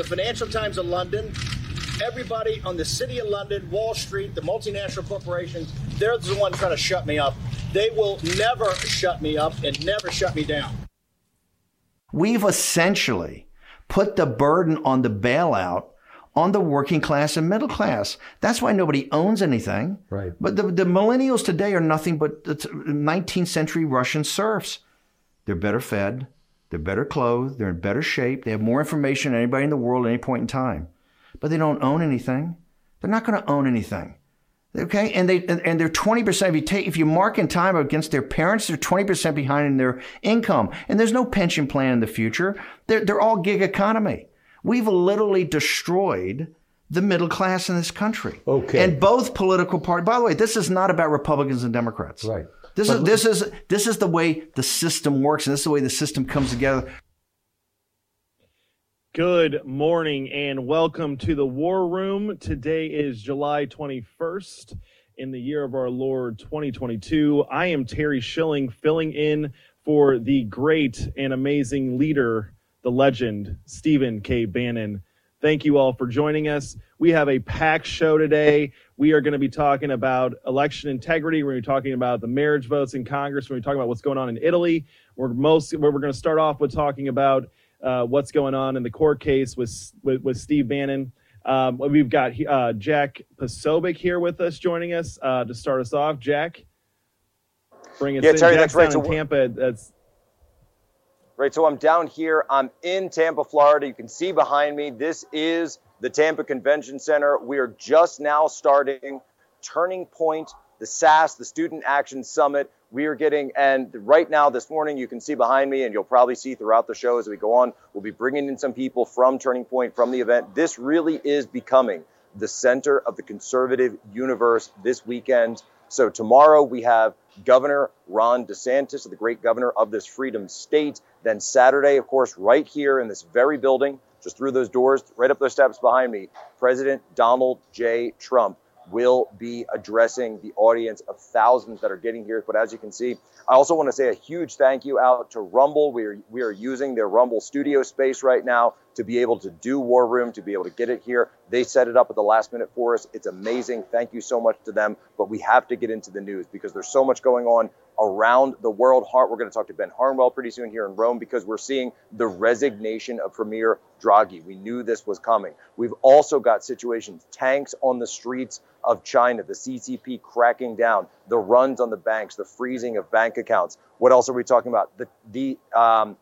the Financial Times of London, everybody on the City of London, Wall Street, the multinational corporations, they're the ones trying to shut me up. They will never shut me up and never shut me down. We've essentially put the burden on the bailout on the working class and middle class. That's why nobody owns anything. Right. But the, the millennials today are nothing but 19th century Russian serfs. They're better fed, they're better clothed, they're in better shape, they have more information than anybody in the world at any point in time. But they don't own anything. They're not going to own anything. Okay, and they and they're twenty percent. If you take if you mark in time against their parents, they're twenty percent behind in their income, and there's no pension plan in the future. They're they're all gig economy. We've literally destroyed the middle class in this country. Okay. And both political parties. By the way, this is not about Republicans and Democrats. Right. This But- is this is this is the way the system works, and this is the way the system comes together. Good morning and welcome to the War Room. Today is July 21st in the year of our Lord 2022. I am Terry Schilling filling in for the great and amazing leader, the legend, Stephen K. Bannon. Thank you all for joining us. We have a packed show today. We are going to be talking about election integrity. We're going to be talking about the marriage votes in Congress. We're going to be talking about what's going on in Italy. We're most we're going to start off with talking about uh, what's going on in the court case with with, with Steve Bannon. Um, we've got uh, Jack Posobiec here with us, joining us uh, to start us off. Jack, bring us Yeah, in. Terry, Jack's that's right. down So Tampa. That's Right, so I'm down here. I'm in Tampa, Florida. You can see behind me, this is the Tampa Convention Center. We are just now starting Turning Point, the SAS, the Student Action Summit. We are getting, and right now this morning, you can see behind me, and you'll probably see throughout the show as we go on, we'll be bringing in some people from Turning Point, from the event. This really is becoming the center of the conservative universe this weekend. So tomorrow we have Governor Ron DeSantis, the great governor of this freedom state. Then Saturday, of course, right here in this very building, just through those doors, right up those steps behind me, President Donald J. Trump will be addressing the audience of thousands that are getting here. But as you can see, I also want to say a huge thank you out to Rumble. We are, we are using their Rumble studio space right now to be able to do War Room, to be able to get it here. They set it up at the last minute for us. It's amazing. Thank you so much to them. But we have to get into the news because there's so much going on around the world. We're going to talk to Ben Harnwell pretty soon here in Rome because we're seeing the resignation of Premier Draghi. We knew this was coming. We've also got situations, tanks on the streets of China, the CCP cracking down, the runs on the banks, the freezing of bank accounts. What else are we talking about? The, the um,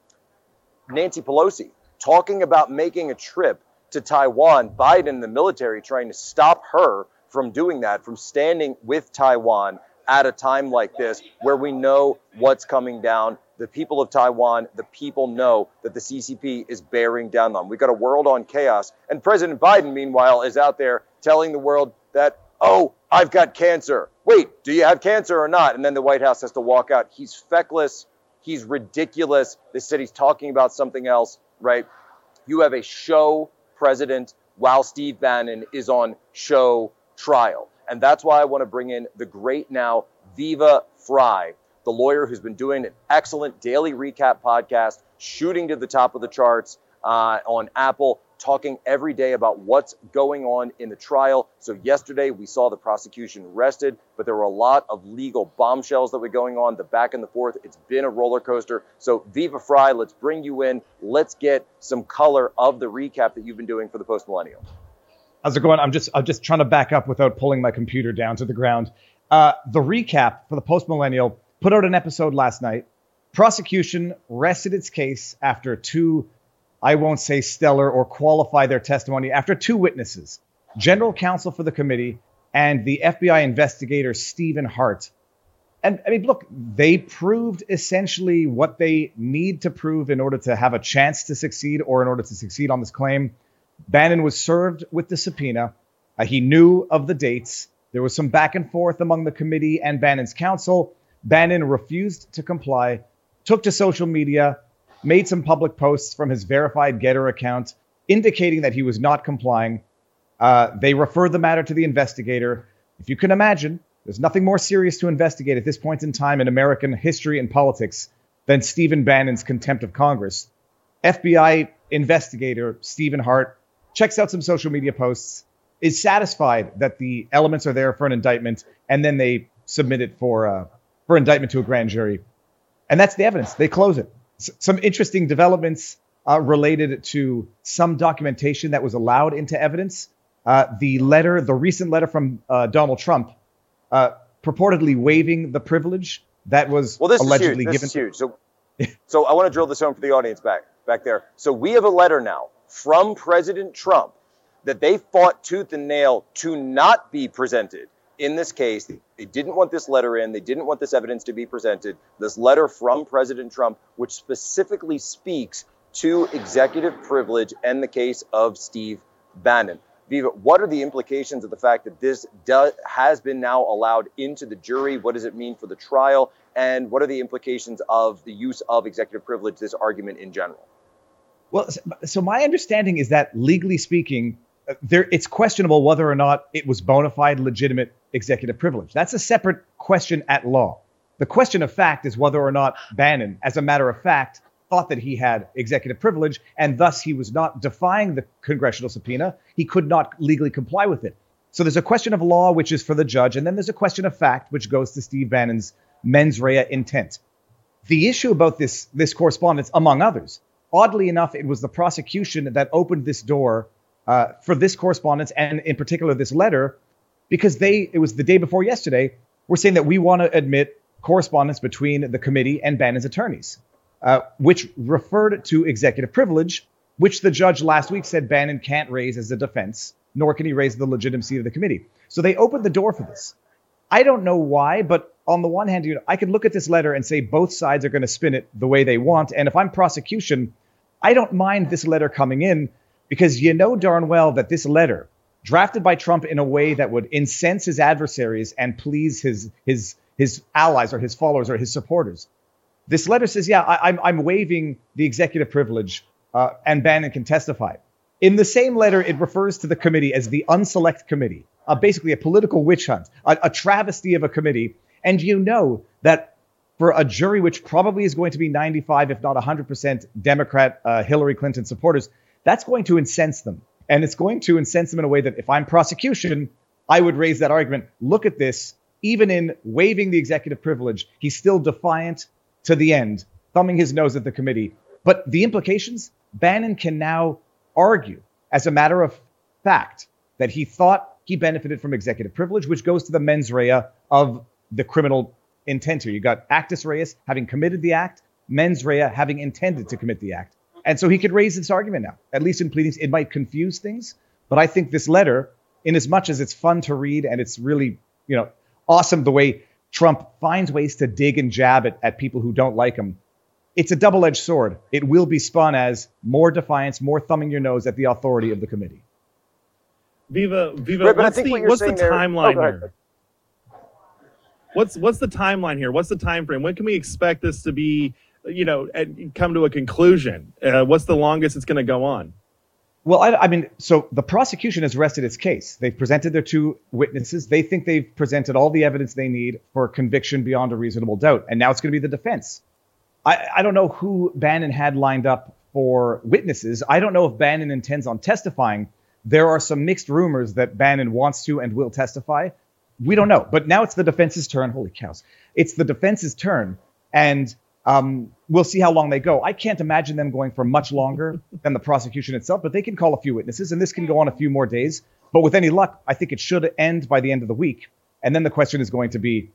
Nancy Pelosi talking about making a trip to Taiwan, Biden the military trying to stop her from doing that, from standing with Taiwan at a time like this where we know what's coming down. The people of Taiwan, the people know that the CCP is bearing down on them. We've got a world on chaos. And President Biden, meanwhile, is out there telling the world that, oh, I've got cancer. Wait, do you have cancer or not? And then the White House has to walk out. He's feckless. He's ridiculous. They said he's talking about something else, right? You have a show president while Steve Bannon is on show trial. And that's why I want to bring in the great now Viva Fry, the lawyer who's been doing an excellent daily recap podcast, shooting to the top of the charts uh, on Apple, talking every day about what's going on in the trial. So yesterday we saw the prosecution arrested, but there were a lot of legal bombshells that were going on, the back and the forth. It's been a roller coaster. So Viva Fry, let's bring you in. Let's get some color of the recap that you've been doing for the Post Millennial. How's it going? I'm just I'm just trying to back up without pulling my computer down to the ground. Uh, the recap for the post millennial put out an episode last night. Prosecution rested its case after two, I won't say stellar or qualify their testimony, after two witnesses, general counsel for the committee and the FBI investigator Stephen Hart. And I mean, look, they proved essentially what they need to prove in order to have a chance to succeed or in order to succeed on this claim. Bannon was served with the subpoena. Uh, he knew of the dates. There was some back and forth among the committee and Bannon's counsel. Bannon refused to comply, took to social media, made some public posts from his verified Gettr account indicating that he was not complying. Uh, they referred the matter to the investigator. If you can imagine, there's nothing more serious to investigate at this point in time in American history and politics than Stephen Bannon's contempt of Congress. FBI investigator Stephen Hart checks out some social media posts, is satisfied that the elements are there for an indictment, and then they submit it for uh, for indictment to a grand jury, and that's the evidence. They close it. S- some interesting developments uh, related to some documentation that was allowed into evidence. Uh, the letter, the recent letter from uh, Donald Trump, uh, purportedly waiving the privilege that was Well, this allegedly is huge. This given. is huge. So, so I want to drill this home for the audience back back there. So we have a letter now from President Trump that they fought tooth and nail to not be presented in this case. They didn't want this letter in. They didn't want this evidence to be presented. This letter from President Trump, which specifically speaks to executive privilege and the case of Steve Bannon. Viva, what are the implications of the fact that this has been now allowed into the jury? What does it mean for the trial? And what are the implications of the use of executive privilege, this argument in general? Well, so- my understanding is that legally speaking, there it's questionable whether or not it was bona fide, legitimate executive privilege. That's a separate question at law. The question of fact is whether or not Bannon, as a matter of fact, thought that he had executive privilege, and thus he was not defying the congressional subpoena. He could not legally comply with it. So there's a question of law, which is for the judge, and then there's a question of fact, which goes to Steve Bannon's mens rea intent. The issue about this this correspondence, among others, oddly enough, it was the prosecution that opened this door uh, for this correspondence, and in particular this letter, because they it was the day before yesterday. We're saying that we want to admit correspondence between the committee and Bannon's attorneys, uh, which referred to executive privilege, which the judge last week said Bannon can't raise as a defense, nor can he raise the legitimacy of the committee. So they opened the door for this. I don't know why, but on the one hand, you know, I could look at this letter and say both sides are going to spin it the way they want. And if I'm prosecution, I don't mind this letter coming in because you know darn well that this letter, drafted by Trump in a way that would incense his adversaries and please his his his allies or his followers or his supporters. This letter says, yeah, I, I'm I'm waiving the executive privilege, uh, and Bannon can testify. In the same letter, it refers to the committee as the unselect committee, uh, basically a political witch hunt, a, a travesty of a committee. And you know that for a jury which probably is going to be 95, if not 100% Democrat uh, Hillary Clinton supporters, that's going to incense them. And it's going to incense them in a way that if I'm prosecution, I would raise that argument. Look at this. Even in waiving the executive privilege, he's still defiant to the end, thumbing his nose at the committee. But the implications, Bannon can now argue as a matter of fact that he thought he benefited from executive privilege, which goes to the mens rea of the criminal intent here. You got actus reus having committed the act, mens rea having intended to commit the act. And so he could raise this argument now, at least in pleadings. It might confuse things, but I think this letter, in as much as it's fun to read and it's really, you know, awesome the way Trump finds ways to dig and jab at, at people who don't like him, it's a double edged sword. It will be spun as more defiance, more thumbing your nose at the authority of the committee. Viva, Viva, Right, but what's the what what's the saying there- timeline Oh, here? What's what's the timeline here? What's the time frame? When can we expect this to be, you know, and come to a conclusion? Uh, what's the longest it's going to go on? Well, I, I mean, so the prosecution has rested its case. They've presented their two witnesses. They think they've presented all the evidence they need for conviction beyond a reasonable doubt. And now it's going to be the defense. I, I don't know who Bannon had lined up for witnesses. I don't know if Bannon intends on testifying. There are some mixed rumors that Bannon wants to and will testify. We don't know. But now it's the defense's turn. Holy cows. It's the defense's turn. And um, we'll see how long they go. I can't imagine them going for much longer than the prosecution itself, but they can call a few witnesses, and this can go on a few more days. But with any luck, I think it should end by the end of the week. And then the question is going to be: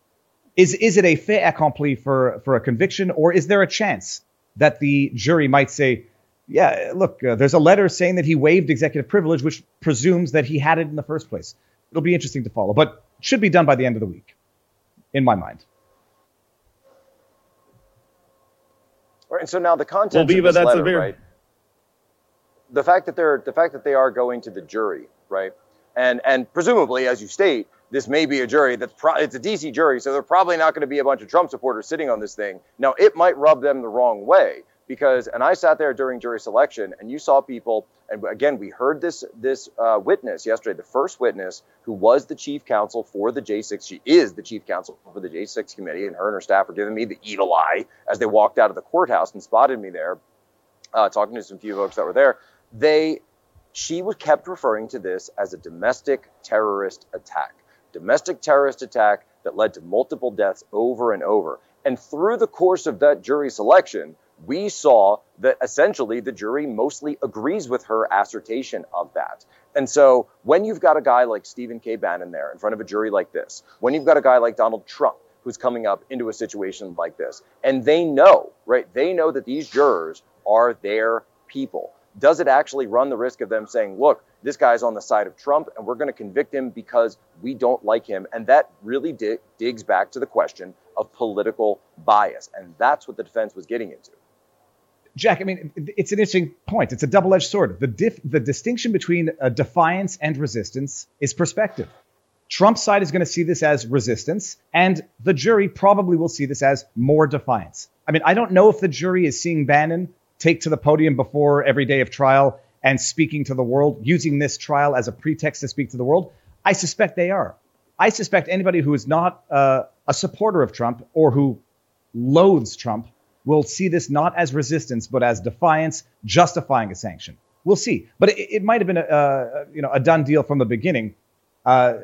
Is is it a fait accompli for for a conviction, or is there a chance that the jury might say, "Yeah, look, uh, there's a letter saying that he waived executive privilege, which presumes that he had it in the first place." It'll be interesting to follow, but should be done by the end of the week, in my mind. Right, and so now the content Well, Viva, of this that's a letter, very- right? The fact that they're the fact that they are going to the jury, right? And and presumably, as you state, this may be a jury that's pro- it's a DC jury, so they're probably not going to be a bunch of Trump supporters sitting on this thing. Now, it might rub them the wrong way because, and I sat there during jury selection, and you saw people, and again, we heard this this uh, witness yesterday, the first witness who was the chief counsel for the J6. She is the chief counsel for the J6 committee, and her and her staff were giving me the evil eye as they walked out of the courthouse and spotted me there, uh, talking to some few folks that were there. They she was kept referring to this as a domestic terrorist attack. Domestic terrorist attack that led to multiple deaths over and over. And through the course of that jury selection, we saw that essentially the jury mostly agrees with her assertion of that. And so when you've got a guy like Stephen K. Bannon there in front of a jury like this, when you've got a guy like Donald Trump who's coming up into a situation like this, and they know, right, they know that these jurors are their people. Does it actually run the risk of them saying, look, this guy's on the side of Trump and we're going to convict him because we don't like him? And that really dig- digs back to the question of political bias. And that's what the defense was getting into. Jack, I mean, it's an interesting point. It's a double-edged sword. The dif- the distinction between uh, defiance and resistance is perspective. Trump's side is going to see this as resistance, and the jury probably will see this as more defiance. I mean, I don't know if the jury is seeing Bannon take to the podium before every day of trial and speaking to the world, using this trial as a pretext to speak to the world. I suspect they are. I suspect anybody who is not uh, a supporter of Trump or who loathes Trump will see this not as resistance, but as defiance, justifying a sanction. We'll see. But it, it might have been a, a, you know a done deal from the beginning. Uh,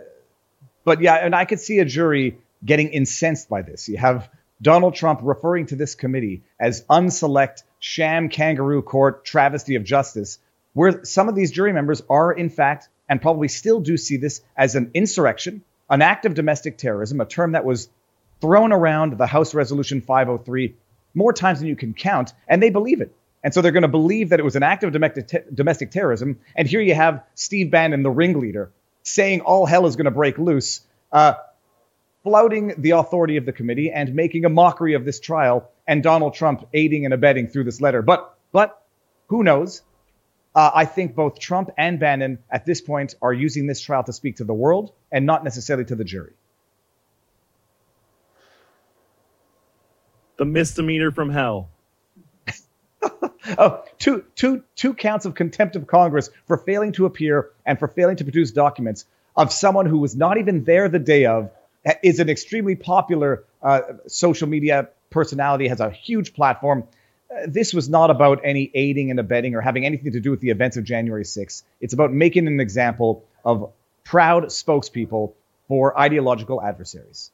but yeah, and I could see a jury getting incensed by this. You have Donald Trump referring to this committee as unselect, sham kangaroo court, travesty of justice, where some of these jury members are, in fact, and probably still do see this as an insurrection, an act of domestic terrorism, a term that was thrown around the House Resolution 503 more times than you can count, and they believe it. And so they're going to believe that it was an act of domestic, terrorism. And here you have Steve Bannon, the ringleader, saying all hell is going to break loose, uh, flouting the authority of the committee and making a mockery of this trial, and Donald Trump aiding and abetting through this letter. But but who knows? Uh, I think both Trump and Bannon at this point are using this trial to speak to the world and not necessarily to the jury. The misdemeanor from hell. oh, two, two, two counts of contempt of Congress for failing to appear and for failing to produce documents of someone who was not even there the day of, is an extremely popular uh, social media personality, has a huge platform. Uh, this was not about any aiding and abetting or having anything to do with the events of January 6th. It's about making an example of proud spokespeople for ideological adversaries.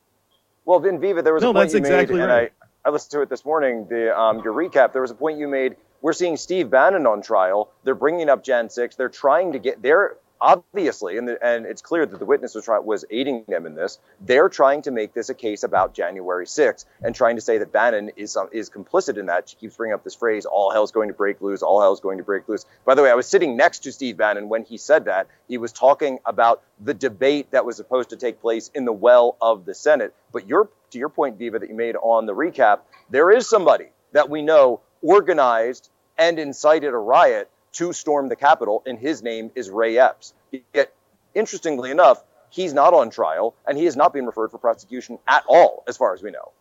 Well, Vin Viva, there was no, a point that's you exactly made, right. and I, I listened to it this morning. The um, your recap. There was a point you made. We're seeing Steve Bannon on trial. They're bringing up Jan 6. They're trying to get. They're obviously, and, the, and it's clear that the witness was, try, was aiding them in this. They're trying to make this a case about January 6th and trying to say that Bannon is um, is complicit in that. She keeps bringing up this phrase, "All hell's going to break loose. All hell's going to break loose." By the way, I was sitting next to Steve Bannon when he said that. He was talking about the debate that was supposed to take place in the well of the Senate. But your to your point, Viva, that you made on the recap, there is somebody that we know organized and incited a riot to storm the Capitol, and his name is Ray Epps. Yet, interestingly enough, he's not on trial, and he has not been referred for prosecution at all, as far as we know.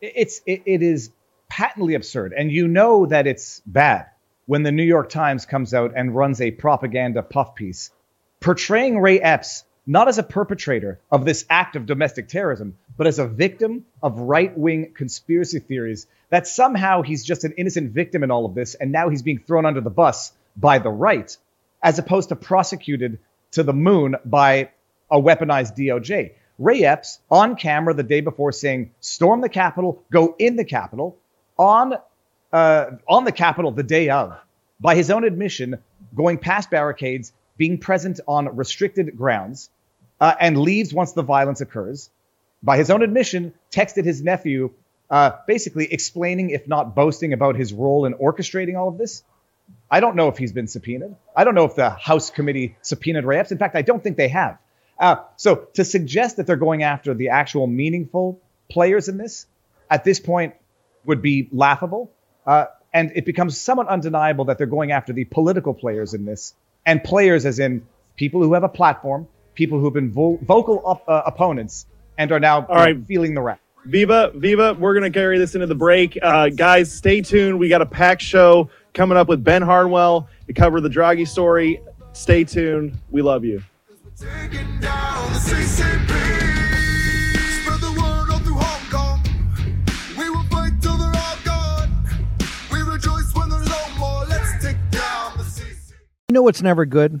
It's it, it is patently absurd, and you know that it's bad when the New York Times comes out and runs a propaganda puff piece portraying Ray Epps not as a perpetrator of this act of domestic terrorism, but as a victim of right wing conspiracy theories that somehow he's just an innocent victim in all of this, and now he's being thrown under the bus by the right, as opposed to prosecuted to the moon by a weaponized DOJ. Ray Epps on camera the day before saying, storm the Capitol, go in the Capitol, on, uh, on the Capitol the day of, by his own admission, going past barricades, being present on restricted grounds, uh, and leaves once the violence occurs. By his own admission, texted his nephew, uh, basically explaining, if not boasting, about his role in orchestrating all of this. I don't know if he's been subpoenaed. I don't know if the House committee subpoenaed Ray Epps. In fact, I don't think they have. Uh, so to suggest that they're going after the actual meaningful players in this at this point would be laughable. Uh, and it becomes somewhat undeniable that they're going after the political players in this, and players as in people who have a platform, people who have been vo- vocal op- uh, opponents, and are now All right. feeling the wrath. Viva, Viva, we're going to carry this into the break. Uh, guys, stay tuned. We got a packed show coming up with Ben Harnwell to cover the Draghi story. Stay tuned. We love you. Taking down the CCP. You know what's never good?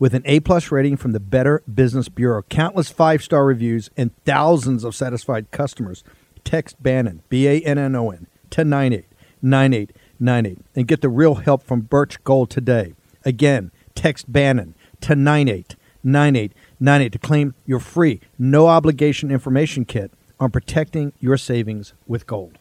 With an A plus rating from the Better Business Bureau, countless five star reviews, and thousands of satisfied customers, text Bannon, B A N N O N, to 989898 and get the real help from Birch Gold today. Again, text Bannon to 989898 to claim your free, no obligation information kit on protecting your savings with gold.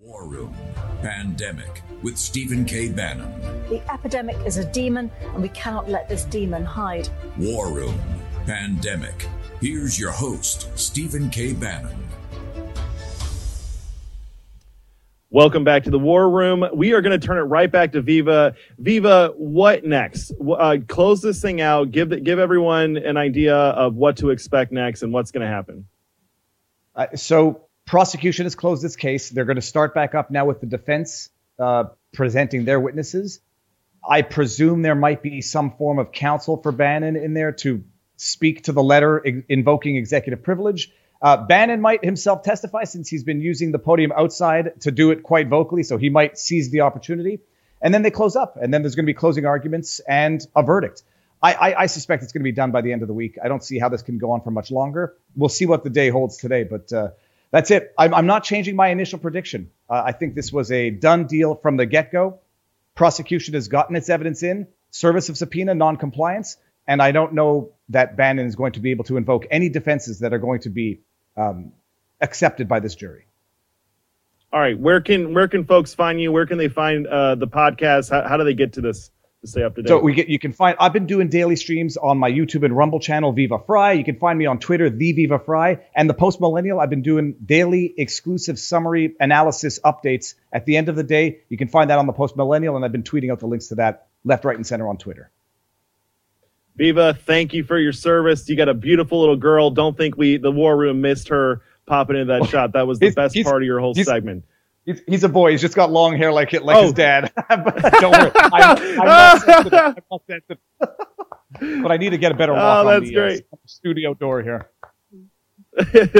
War Room. Pandemic with Stephen K. Bannon. The epidemic is a demon, and we cannot let this demon hide. War Room Pandemic. Here's your host, Stephen K. Bannon. Welcome back to the War Room. We are going to turn it right back to Viva. Viva, what next? Uh, close this thing out. Give the, give everyone an idea of what to expect next and what's going to happen. Uh, so prosecution has closed its case. They're going to start back up now with the defense uh, presenting their witnesses. I presume there might be some form of counsel for Bannon in there to speak to the letter i- invoking executive privilege. Uh, Bannon might himself testify since he's been using the podium outside to do it quite vocally, so he might seize the opportunity. And then they close up, and then there's going to be closing arguments and a verdict. I, I, I suspect it's going to be done by the end of the week. I don't see how this can go on for much longer. We'll see what the day holds today, but uh, that's it. I'm, I'm not changing my initial prediction. Uh, I think this was a done deal from the get go. Prosecution has gotten its evidence in, service of subpoena, non-compliance, and I don't know that Bannon is going to be able to invoke any defenses that are going to be um, accepted by this jury. All right, where can where can folks find you? Where can they find uh, the podcast? How, how do they get to this to stay up to date? So we get you can find I've been doing daily streams on my YouTube and Rumble channel Viva Fry. You can find me on Twitter the Viva Fry and the Post Millennial. I've been doing daily exclusive summary analysis updates at the end of the day. You can find that on the Post Millennial and I've been tweeting out the links to that left, right, and center on Twitter. Viva, thank you for your service. You got a beautiful little girl. Don't think we the War Room missed her popping into that oh, shot. That was the best part of your whole segment. He's, he's a boy. He's just got long hair like like Oh. his dad. but don't worry, I'm, I'm not sensitive. I'm not sensitive. but I need to get a better lock Oh, on that's the great. Uh, studio door here.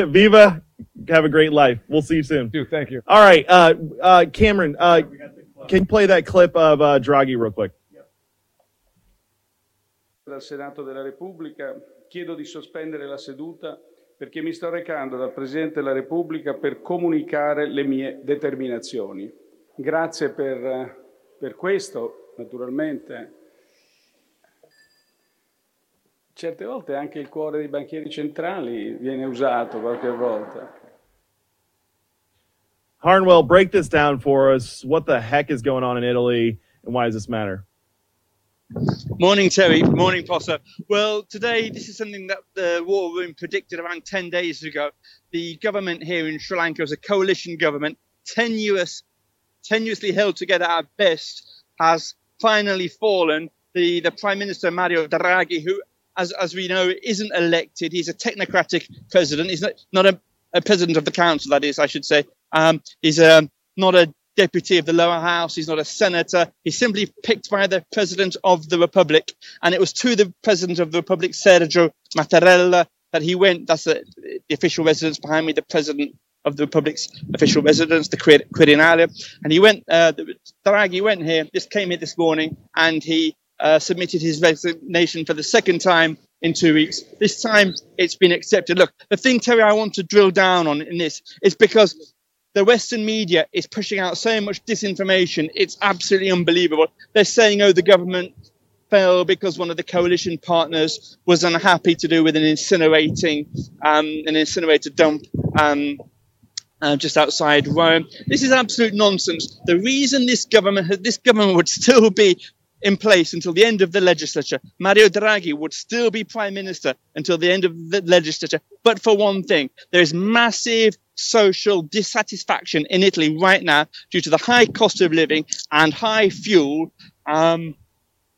Viva, have a great life. We'll see you soon. Dude, thank you. All right, uh, uh, Cameron, uh, can you play that clip of uh, Draghi real quick? dal Senato della Repubblica, chiedo di sospendere la seduta perché mi sto recando dal Presidente della Repubblica per comunicare le mie determinazioni. Grazie per, per questo, naturalmente. Certe volte anche il cuore dei banchieri centrali viene usato qualche volta. Harnwell, break this down for us. What the heck is going on in Italy, and why does this matter? Morning, Terry. Morning, Potter. Well, today, this is something that the War Room predicted around 10 days ago. The government here in Sri Lanka is a coalition government, tenuous, tenuously held together at best, has finally fallen. The, the Prime Minister, Mario Draghi, who, as, as we know, isn't elected, he's a technocratic president. He's not, not a, a president of the council, that is, I should say. Um, he's um, not a deputy of the lower house. He's not a senator. He's simply picked by the president of the republic. And it was to the president of the republic, Sergio Mattarella, that he went. That's the, the official residence behind me, the president of the republic's official residence, the Quir- Quirinale. And he went, uh, Draghi went here, just came here this morning, and he uh, submitted his resignation for the second time in two weeks. This time it's been accepted. Look, the thing, Terry, I want to drill down on in this is because the Western media is pushing out so much disinformation. It's absolutely unbelievable. They're saying, oh, the government fell because one of the coalition partners was unhappy to do with an incinerating um, an incinerator dump um, uh, just outside Rome. This is absolute nonsense. The reason this government this government would still be in place until the end of the legislature. Mario Draghi would still be prime minister until the end of the legislature. But for one thing, there is massive social dissatisfaction in Italy right now due to the high cost of living and high fuel, um,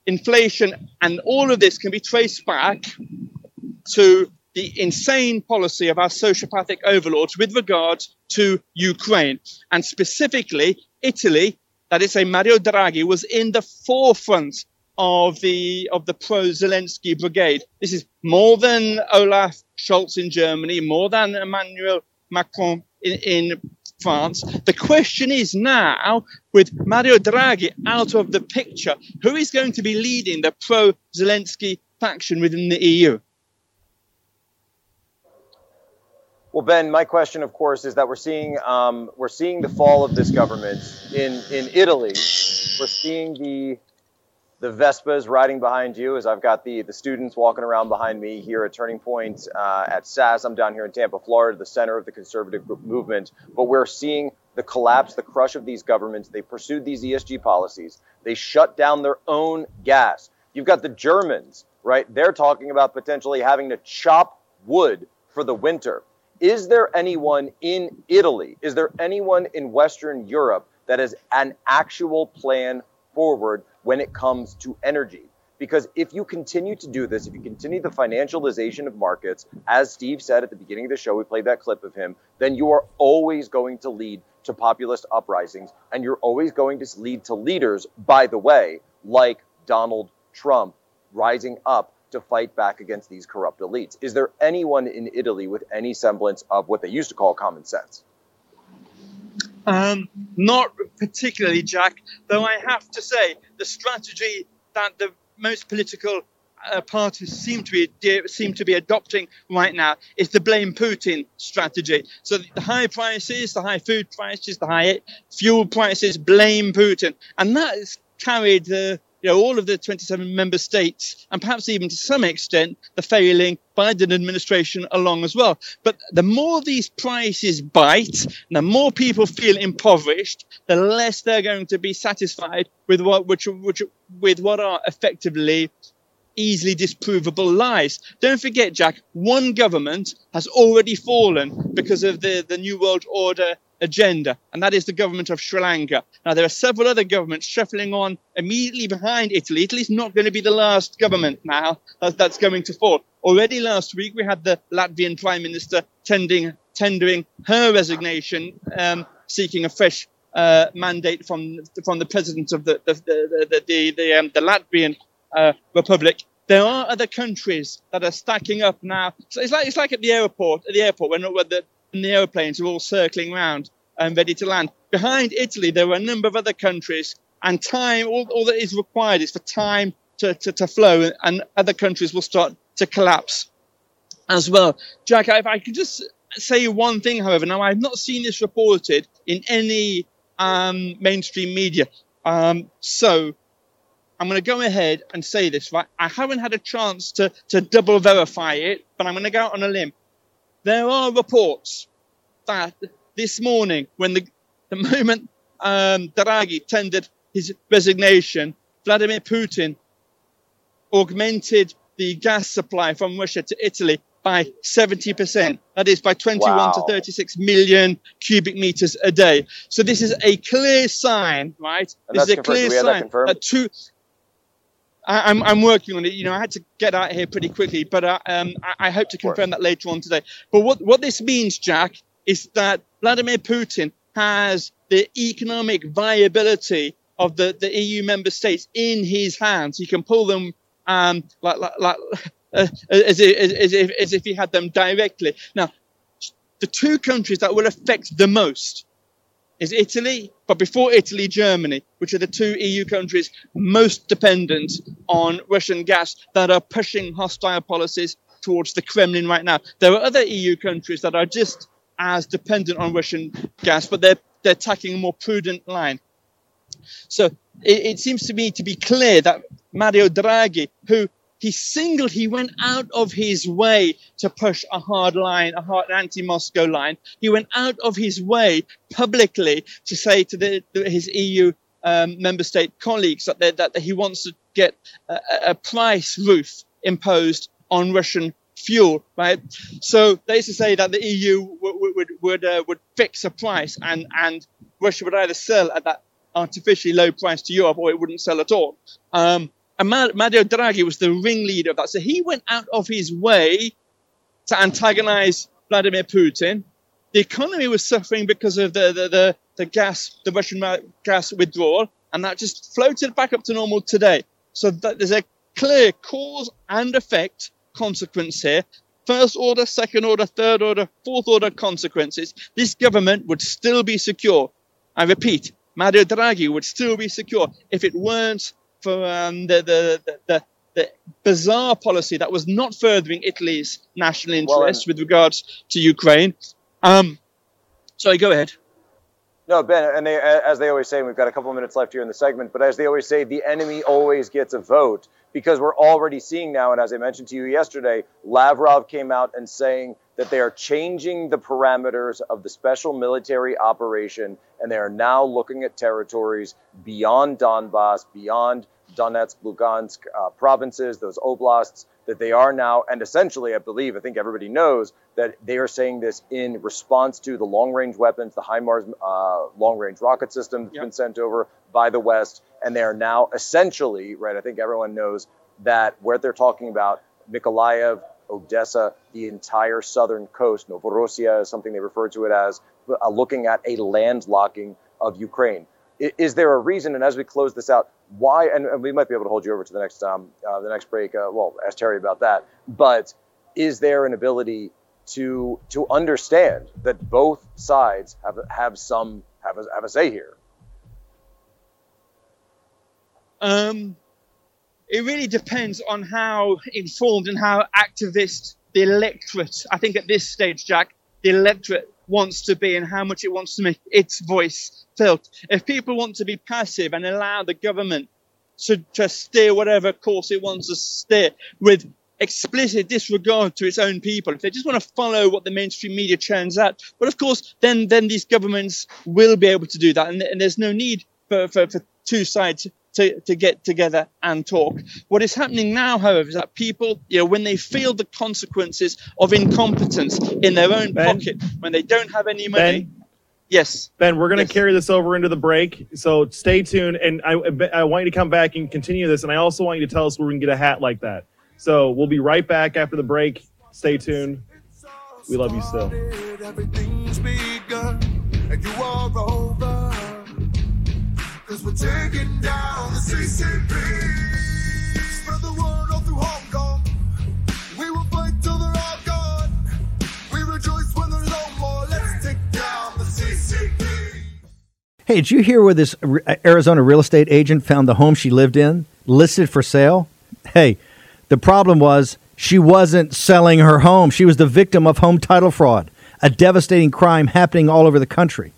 inflation, and all of this can be traced back to the insane policy of our sociopathic overlords with regard to Ukraine and specifically Italy that is say Mario Draghi was in the forefront of the of the pro Zelensky brigade. This is more than Olaf Scholz in Germany, more than Emmanuel Macron in, in France. The question is now, with Mario Draghi out of the picture, who is going to be leading the pro Zelensky faction within the EU? Well, Ben, my question, of course, is that we're seeing um, we're seeing the fall of this government in in Italy. We're seeing the the Vespas riding behind you as I've got the the students walking around behind me here at Turning Point uh, at SAS. I'm down here in Tampa, Florida, the center of the conservative movement. But we're seeing the collapse, the crush of these governments. They pursued these ESG policies. They shut down their own gas. You've got the Germans, right? They're talking about potentially having to chop wood for the winter is there anyone in Italy, is there anyone in Western Europe that has an actual plan forward when it comes to energy? Because if you continue to do this, if you continue the financialization of markets, as Steve said at the beginning of the show, we played that clip of him, then you are always going to lead to populist uprisings and you're always going to lead to leaders, by the way, like Donald Trump rising up to fight back against these corrupt elites. Is there anyone in Italy with any semblance of what they used to call common sense? Um, not particularly, Jack. Though I have to say, the strategy that the most political uh, parties seem to be seem to be adopting right now is the blame Putin strategy. So the high prices, the high food prices, the high fuel prices, blame Putin, and that has carried the you know, all of the 27 member states, and perhaps even to some extent the failing Biden administration along as well. But the more these prices bite, the more people feel impoverished, the less they're going to be satisfied with what, which, which, with what are effectively easily disprovable lies. Don't forget, Jack, one government has already fallen because of the, the New World Order agenda, and that is the government of Sri Lanka. Now, there are several other governments shuffling on immediately behind Italy. Italy's not going to be the last government now that's going to fall. Already last week, we had the Latvian Prime Minister tending, tendering her resignation, um, seeking a fresh uh, mandate from from the president of the the the the, the, um, the Latvian uh, Republic. There are other countries that are stacking up now. So it's like it's like at the airport at the airport when, when the the aeroplanes are all circling around and ready to land. Behind Italy, there are a number of other countries, and time, all, all that is required is for time to, to, to flow, and other countries will start to collapse as well. Jack, if I could just say one thing, however, now I've not seen this reported in any um, mainstream media. Um, so I'm going to go ahead and say this, right? I haven't had a chance to, to double verify it, but I'm going to go out on a limb. There are reports that this morning, when the, the moment um, Draghi tendered his resignation, Vladimir Putin augmented the gas supply from Russia to Italy by 70%. That is by 21 wow. to 36 million cubic meters a day. So this is a clear sign, right? And this is a clear sign that, that two, I, am I'm, I'm working on it. You know, I had to get out here pretty quickly, but uh, um, I, I, hope to confirm that later on today. But what, what this means, Jack, is that Vladimir Putin has the economic viability of the, the EU member states in his hands. He can pull them um, like, like, like uh, as, if, as, if, as if he had them directly. Now, the two countries that will affect the most is Italy, but before Italy, Germany, which are the two EU countries most dependent on Russian gas that are pushing hostile policies towards the Kremlin right now. There are other EU countries that are just as dependent on Russian gas, but they're they're taking a more prudent line. So it, it seems to me to be clear that Mario Draghi, who he singled, he went out of his way to push a hard line, a hard anti-Moscow line. He went out of his way publicly to say to the, his EU um, member state colleagues that, that, that he wants to get a, a price roof imposed on Russian fuel, right? So they used to say that the EU would would would, uh, would fix a price, and and Russia would either sell at that artificially low price to Europe, or it wouldn't sell at all. Um, and Mario Draghi was the ringleader of that. So he went out of his way to antagonize Vladimir Putin. The economy was suffering because of the, the, the, the gas, the Russian gas withdrawal, and that just floated back up to normal today. So that there's a clear cause and effect consequence here. First order, second order, third order, fourth order consequences. This government would still be secure. I repeat, Mario Draghi would still be secure if it weren't for um, the, the, the, the, bizarre policy that was not furthering Italy's national interests well, with regards to Ukraine. Um, sorry, go ahead. No, Ben, and they, as they always say, we've got a couple of minutes left here in the segment, but as they always say, the enemy always gets a vote because we're already seeing now, and as I mentioned to you yesterday, Lavrov came out and saying that they are changing the parameters of the special military operation and they are now looking at territories beyond Donbass, beyond Donetsk, Lugansk uh, provinces, those oblasts, that they are now, and essentially, I believe, I think everybody knows that they are saying this in response to the long range weapons, the HIMARS uh, long range rocket system that's yep. been sent over by the West. And they are now essentially, right, I think everyone knows that what they're talking about Mykolaiv, Odessa, the entire southern coast, Novorossiya is something they refer to it as, uh, looking at a landlocking of Ukraine. Is, is there a reason, and as we close this out, why, and, and, we might be able to hold you over to the next um, uh, the next break. Uh, well, ask Terry about that. But is there an ability to to understand that both sides have have some have a, have a say here? Um, it really depends on how informed and how activist the electorate. I think at this stage, Jack, the electorate wants to be and how much it wants to make its voice felt. If people want to be passive and allow the government to, to steer whatever course it wants to steer with explicit disregard to its own people, if they just want to follow what the mainstream media churns out, but of course, then then these governments will be able to do that, and, and there's no need for, for, for two sides to, to get together and talk. What is happening now, however, is that people, you know, when they feel the consequences of incompetence in their own ben, pocket, when they don't have any money. Ben, yes. Ben, we're going to yes. carry this over into the break. So stay tuned. And I, I want you to come back and continue this. And I also want you to tell us where we can get a hat like that. So we'll be right back after the break. Stay tuned. We love you still. We're taking down the CCP. Spread the word all through Hong Kong. We will fight till they're all gone. We rejoice when there's no more. Let's take down the CCP. Hey, did you hear where this uh, Arizona real estate agent found the home she lived in listed for sale? Hey, the problem was she wasn't selling her home. She was the victim of home title fraud, a devastating crime happening all over the country.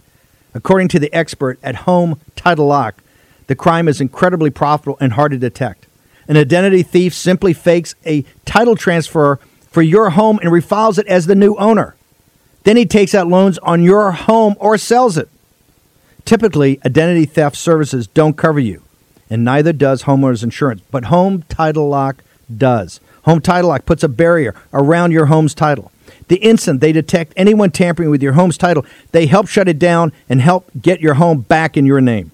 According to the expert at Home Title Lock, the crime is incredibly profitable and hard to detect. An identity thief simply fakes a title transfer for your home and refiles it as the new owner. Then he takes out loans on your home or sells it. Typically, identity theft services don't cover you, and neither does homeowners insurance, but Home Title Lock does. Home Title Lock puts a barrier around your home's title. The instant they detect anyone tampering with your home's title, they help shut it down and help get your home back in your name.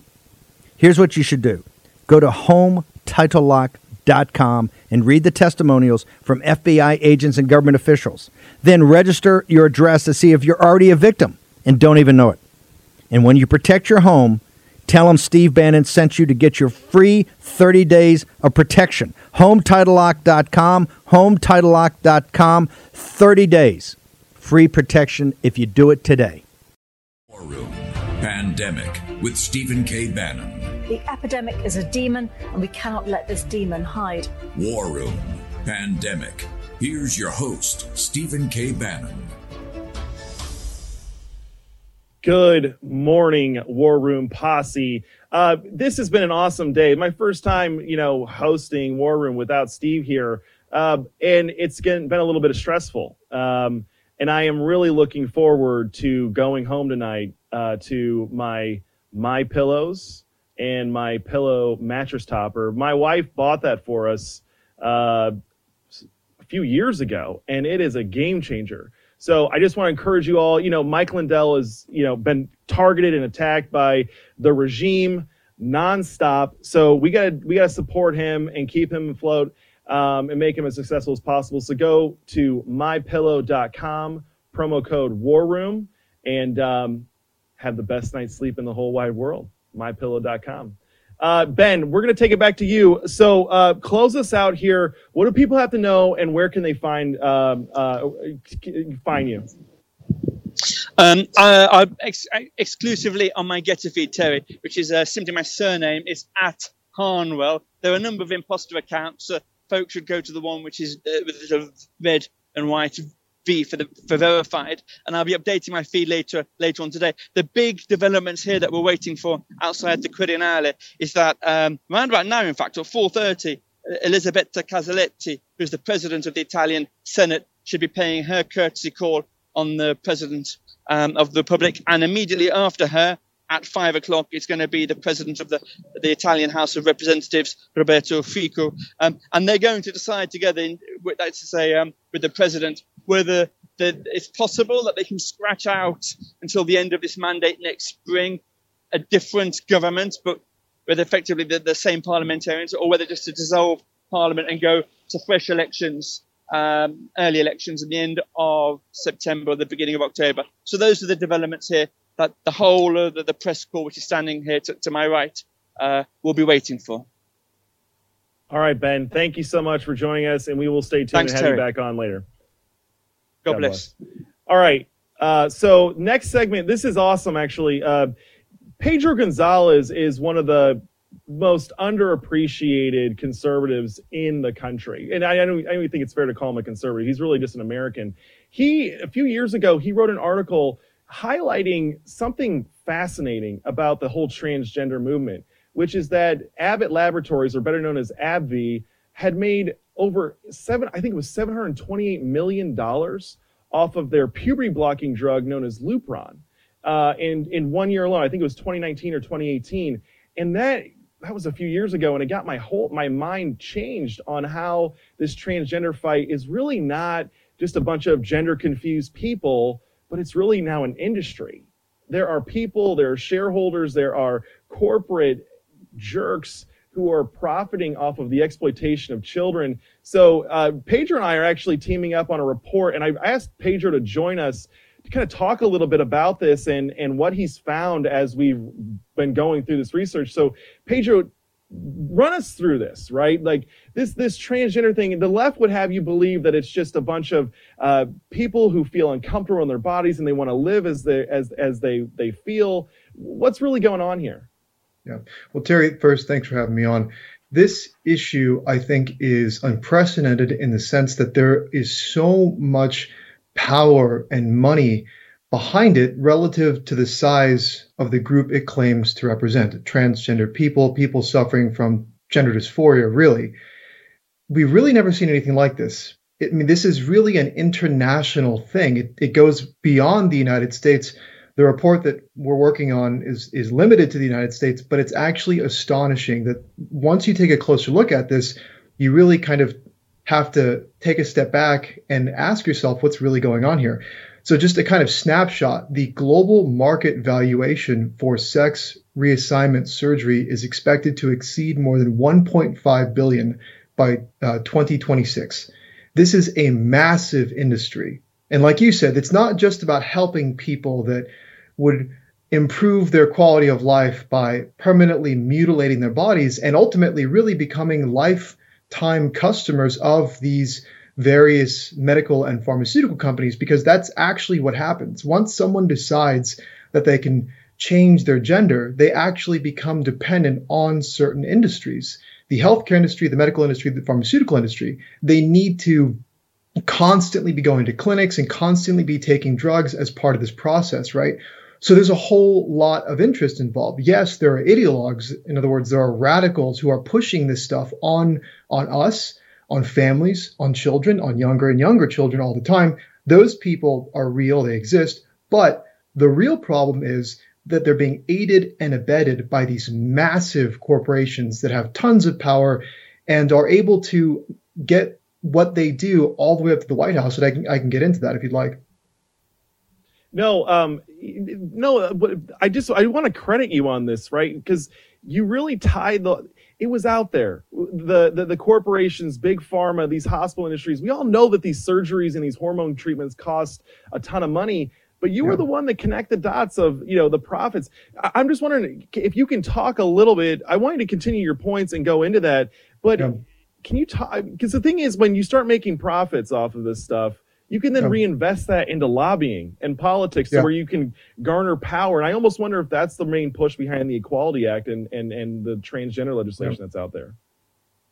Here's what you should do go to hometitlelock.com and read the testimonials from FBI agents and government officials. Then register your address to see if you're already a victim and don't even know it. And when you protect your home, Tell them Steve Bannon sent you to get your free 30 days of protection. HomeTitleLock.com, HomeTitleLock.com, 30 days. Free protection if you do it today. War Room Pandemic with Stephen K. Bannon. The epidemic is a demon, and we cannot let this demon hide. War Room Pandemic. Here's your host, Stephen K. Bannon. Good morning, War Room Posse. Uh, this has been an awesome day. My first time, you know, hosting War Room without Steve here, uh, and it's been a little bit stressful. Um, and I am really looking forward to going home tonight uh, to my my pillows and my pillow mattress topper. My wife bought that for us uh, a few years ago, and it is a game changer. So I just want to encourage you all. You know, Mike Lindell has you know been targeted and attacked by the regime nonstop. So we got to we got to support him and keep him afloat um, and make him as successful as possible. So go to mypillow.com, promo code War Room, and um, have the best night's sleep in the whole wide world. Mypillow.com. Uh, ben, we're going to take it back to you. So, uh, close us out here. What do people have to know, and where can they find um, uh, find you? Um, I'm ex- exclusively on my Gettr feed, Terry, which is uh, simply my surname. is at Harnwell. There are a number of imposter accounts. Uh, folks should go to the one which is uh, with the red and white V for the for verified, and I'll be updating my feed later later on today. The big developments here that we're waiting for outside the Quirinale is that um, around about now, in fact, at 4:30, Elisabetta Casellati, who's the president of the Italian Senate, should be paying her courtesy call on the president um, of the Republic, and immediately after her, at five o'clock, it's going to be the president of the, the Italian House of Representatives, Roberto Fico, um, and they're going to decide together, in, that's to say, um, with the president, whether the, it's possible that they can scratch out until the end of this mandate next spring a different government, but with effectively the, the same parliamentarians, or whether just to dissolve parliament and go to fresh elections um, early elections at the end of September, or the beginning of October. So those are the developments here that the whole of the, the press corps, which is standing here to, to my right, uh, will be waiting for. All right, Ben. Thank you so much for joining us, and we will stay tuned Thanks, and have Terry. you back on later. God, bless. All right. Uh, so next segment. This is awesome, actually. Uh, Pedro Gonzalez is one of the most underappreciated conservatives in the country, and I, I don't, I don't even think it's fair to call him a conservative. He's really just an American. He a few years ago he wrote an article highlighting something fascinating about the whole transgender movement, which is that Abbott Laboratories, or better known as AbbVie, had made over seven, I think it was seven hundred twenty-eight million dollars off of their puberty blocking drug known as Lupron. Uh, in in one year alone, I think it was 2019 or 2018, and that that was a few years ago, and it got my whole my mind changed on how this transgender fight is really not just a bunch of gender confused people, but it's really now an industry. There are people, there are shareholders, there are corporate jerks who are profiting off of the exploitation of children. So uh, Pedro and I are actually teaming up on a report, and I've asked Pedro to join us to kind of talk a little bit about this and and what he's found as we've been going through this research. So Pedro, run us through this, right? Like this this transgender thing. The left would have you believe that it's just a bunch of uh, people who feel uncomfortable in their bodies and they want to live as they as as they they feel. What's really going on here? Yeah. Well, Terry, first, thanks for having me on. This issue, I think, is unprecedented in the sense that there is so much power and money behind it relative to the size of the group it claims to represent transgender people, people suffering from gender dysphoria, really. We've really never seen anything like this. I mean, this is really an international thing. It, it goes beyond the United States. The report that we're working on is, is limited to the United States, but it's actually astonishing that once you take a closer look at this, you really kind of have to take a step back and ask yourself what's really going on here. So, just a kind of snapshot the global market valuation for sex reassignment surgery is expected to exceed more than 1.5 billion by uh, 2026. This is a massive industry. And like you said, it's not just about helping people that would improve their quality of life by permanently mutilating their bodies and ultimately really becoming lifetime customers of these various medical and pharmaceutical companies because that's actually what happens. Once someone decides that they can change their gender, they actually become dependent on certain industries. The healthcare industry, the medical industry, the pharmaceutical industry, they need to constantly be going to clinics and constantly be taking drugs as part of this process, right? So there's a whole lot of interest involved. Yes, there are ideologues. In other words, there are radicals who are pushing this stuff on on us, on families, on children, on younger and younger children all the time. Those people are real, they exist. But the real problem is that they're being aided and abetted by these massive corporations that have tons of power and are able to get what they do all the way up to the White House. And I can I can get into that if you'd like. No, um, no, but I just I want to credit you on this, right? Because you really tied the. It was out there. The, the the corporations, big pharma, these hospital industries. We all know that these surgeries and these hormone treatments cost a ton of money. But you were the one that connect the dots of you know the profits. I'm just wondering if you can talk a little bit. I want you to continue your points and go into that. But can you talk? Because the thing is, when you start making profits off of this stuff, you can then Yeah. reinvest that into lobbying and politics, Yeah. where you can garner power. And I almost wonder if that's the main push behind the Equality Act and and and the transgender legislation that's out there.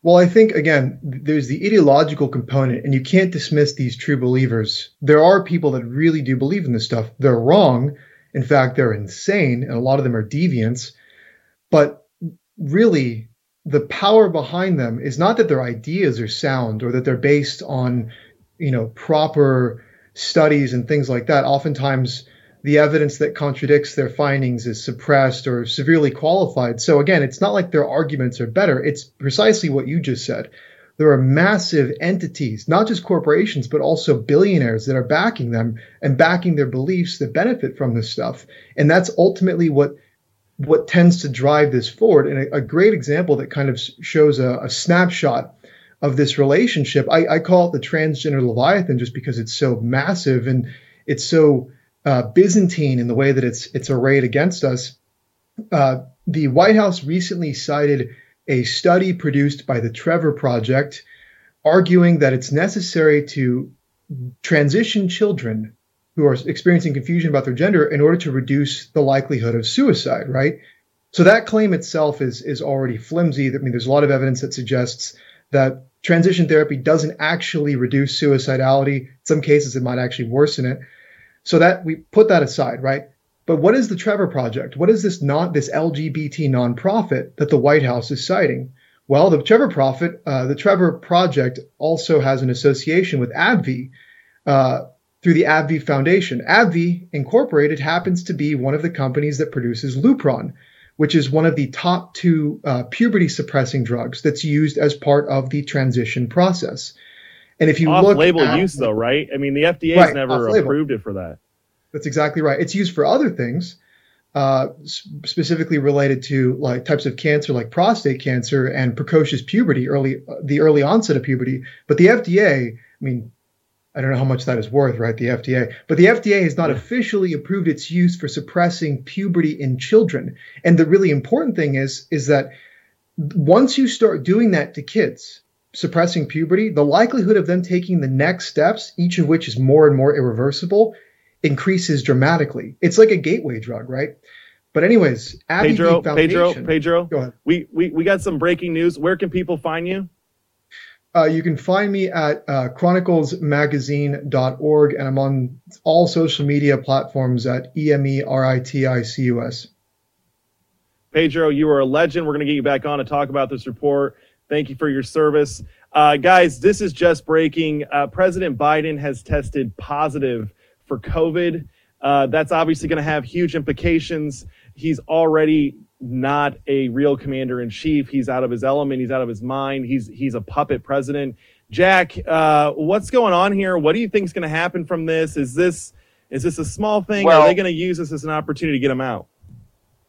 Well, I think again, there's the ideological component, and you can't dismiss these true believers. There are people that really do believe in this stuff. They're wrong. In fact, they're insane, and a lot of them are deviants. But really, the power behind them is not that their ideas are sound or that they're based on, you know, proper studies and things like that. Oftentimes, the evidence that contradicts their findings is suppressed or severely qualified. So again, it's not like their arguments are better. It's precisely what you just said. There are massive entities, not just corporations, but also billionaires that are backing them and backing their beliefs that benefit from this stuff. And that's ultimately what what tends to drive this forward. And a, a great example that kind of shows a, a snapshot of this relationship, I, I call it the transgender Leviathan just because it's so massive and it's so uh, Byzantine in the way that it's it's arrayed against us. Uh, the White House recently cited a study produced by the Trevor Project, arguing that it's necessary to transition children who are experiencing confusion about their gender in order to reduce the likelihood of suicide. Right. So that claim itself is is already flimsy. I mean, there's a lot of evidence that suggests that transition therapy doesn't actually reduce suicidality. In some cases, it might actually worsen it. So that we put that aside, right? But what is the Trevor Project? What is this not this LGBT nonprofit that the White House is citing? Well, the Trevor Profit, uh, the Trevor Project also has an association with AbbVie uh, through the AbbVie Foundation. AbbVie Incorporated happens to be one of the companies that produces Lupron, which is one of the top two uh, puberty suppressing drugs that's used as part of the transition process. And if you look Off-label at- use, though, right? I mean, the FDA has Right, never approved it for that. That's exactly right. It's used for other things, uh, specifically related to like types of cancer, like prostate cancer and precocious puberty, early the early onset of puberty. But the FDA, I mean, I don't know how much that is worth, right? The FDA, but the FDA has not officially approved its use for suppressing puberty in children. And the really important thing is, is that once you start doing that to kids, suppressing puberty, the likelihood of them taking the next steps, each of which is more and more irreversible, increases dramatically. It's like a gateway drug, right? But anyways, AbbVie Pedro, Foundation. Pedro, Pedro. Go ahead. We, we we got some breaking news. Where can people find you? Uh, you can find me at uh, chroniclesmagazine.org, and I'm on all social media platforms at E M E R I T I C U S. Pedro, you are a legend. We're going to get you back on to talk about this report. Thank you for your service. Uh, guys, this is just breaking. Uh, President Biden has tested positive for COVID. Uh, that's obviously going to have huge implications. He's already not a real commander in chief. He's out of his element. He's out of his mind. He's he's a puppet president. Jack, uh, what's going on here? What do you think is going to happen from this? Is this is this a small thing? Well- Are they going to use this as an opportunity to get him out?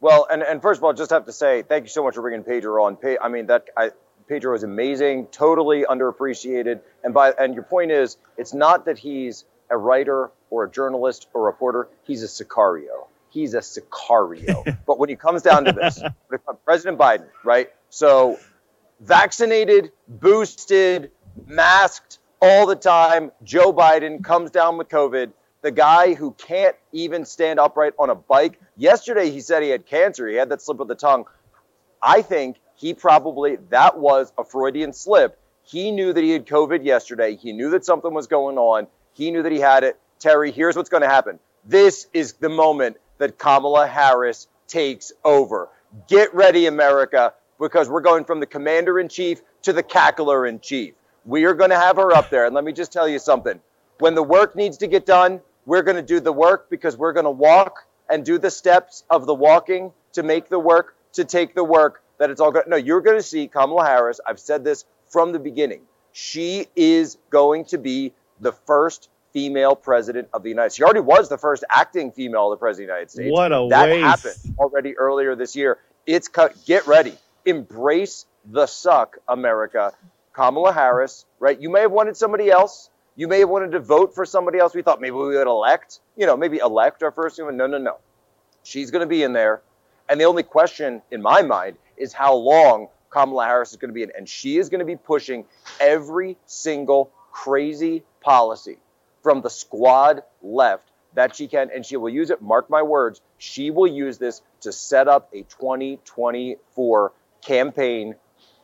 Well, and, and first of all, just have to say thank you so much for bringing Pedro on. I mean that I, Pedro is amazing, totally underappreciated. And by and your point is, it's not that he's a writer or a journalist or a reporter. He's a Sicario. He's a Sicario. but when it comes down to this, when it comes- President Biden, right? So vaccinated, boosted, masked all the time. Joe Biden comes down with COVID. The guy who can't even stand upright on a bike. Yesterday, he said he had cancer. He had that slip of the tongue. I think he probably, that was a Freudian slip. He knew that he had COVID yesterday. He knew that something was going on. He knew that he had it. Terry, here's what's going to happen. This is the moment that Kamala Harris takes over. Get ready, America, because we're going from the commander in chief to the cackler in chief. We are going to have her up there. And let me just tell you something when the work needs to get done, we're going to do the work because we're going to walk and do the steps of the walking to make the work, to take the work that it's all good. No, you're going to see Kamala Harris. I've said this from the beginning. She is going to be the first female president of the United States. She already was the first acting female the president of the United States. What a that waste. happened already earlier this year. It's cut. Get ready. Embrace the suck, America. Kamala Harris, right? You may have wanted somebody else. You may have wanted to vote for somebody else. We thought maybe we would elect, you know, maybe elect our first woman. No, no, no. She's going to be in there. And the only question in my mind is how long Kamala Harris is going to be in. And she is going to be pushing every single crazy policy from the squad left that she can. And she will use it, mark my words, she will use this to set up a 2024 campaign.